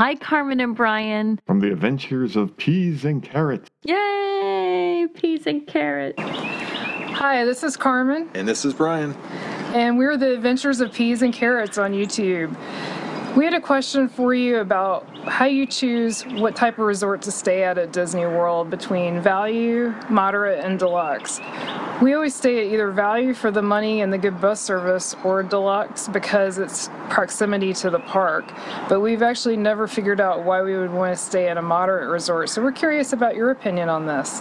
Hi, Carmen and Brian. From the adventures of peas and carrots. Yay! Peas and carrots. Hi, this is Carmen, And this is Brian. and we're the Adventures of Peas and Carrots on YouTube. We had a question for you about how you choose what type of resort to stay at at Disney World between value, moderate, and deluxe. We always stay at either value for the money and the good bus service or deluxe because it's proximity to the park. But we've actually never figured out why we would want to stay at a moderate resort. So we're curious about your opinion on this.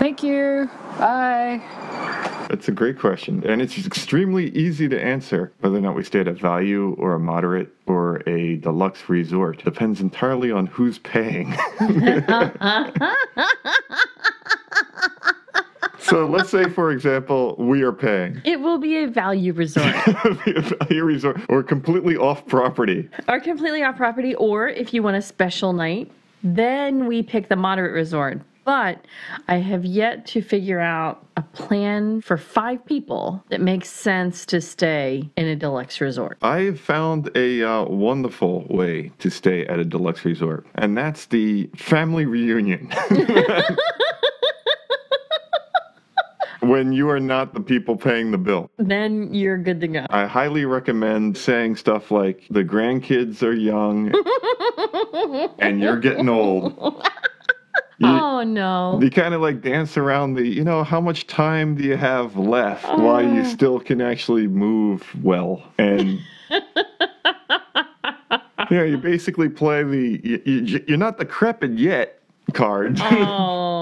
Thank you. Bye. That's a great question. And it's extremely easy to answer whether or not we stay at a value or a moderate or a deluxe resort. Depends entirely on who's paying. so let's say, for example, we are paying. It will be a value resort a value resort or completely off property. or completely off property, or if you want a special night, then we pick the moderate resort. But I have yet to figure out a plan for five people that makes sense to stay in a deluxe resort. I have found a uh, wonderful way to stay at a deluxe resort, and that's the family reunion. when you are not the people paying the bill. Then you're good to go. I highly recommend saying stuff like, the grandkids are young and you're getting old. You, Oh no. you kind of like dance around the, you know, how much time do you have left while you oh. still can actually move well? And yeah, you basically play the, you, you, you're not decrepit yet card. Oh.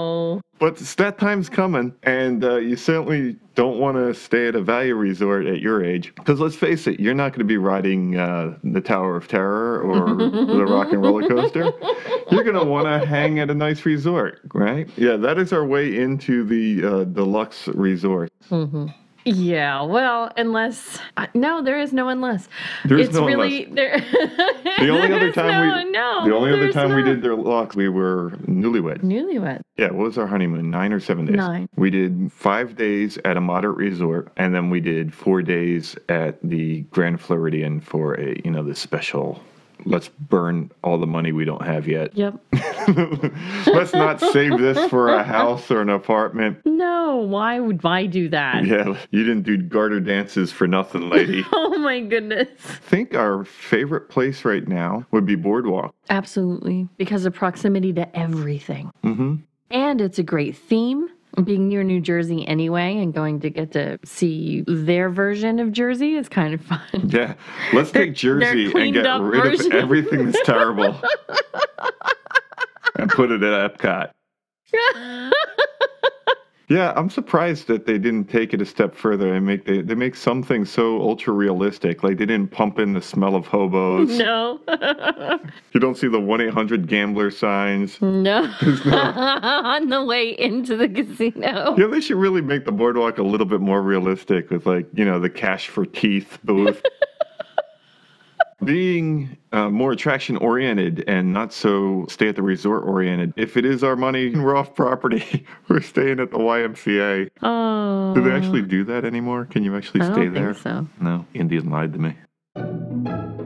But that time's coming, and uh, you certainly don't want to stay at a value resort at your age. Because let's face it, you're not going to be riding uh, the Tower of Terror or the Rock and Roller Coaster. You're going to want to hang at a nice resort, right? Yeah, that is our way into the uh, deluxe resort. Yeah, well, unless uh, no, there is no unless. There is it's no really there. The only other time no, we, no, the only other time we did deluxe, we were newlywed. newlywed. Yeah, what was our honeymoon? Nine or seven days? Nine. We did five days at a moderate resort, and then we did four days at the Grand Floridian for a, you know, the special. Let's burn all the money we don't have yet. Yep. Let's not save this for a house or an apartment. No, why would I do that? Yeah, you didn't do garter dances for nothing, lady. Oh my goodness. I think our favorite place right now would be Boardwalk. Absolutely, because of proximity to everything. Mm-hmm. And it's a great theme. Being near New Jersey anyway, and going to get to see their version of Jersey is kind of fun. Yeah, let's take Jersey and get rid version. of everything that's terrible and put it at Epcot. Yeah, I'm surprised that they didn't take it a step further and make they, they make some things so ultra realistic. Like they didn't pump in the smell of hobos. no. You don't see the one eight hundred gambler signs. no. On the way into the casino. Yeah, they should really make the boardwalk a little bit more realistic with like, you know, the cash for teeth booth. Being uh, more attraction oriented and not so stay at the resort oriented. If it is our money and we're off property, we're staying at the YMCA. Oh. Do they actually do that anymore? Can you actually I stay don't there? think so. No, Indian lied to me.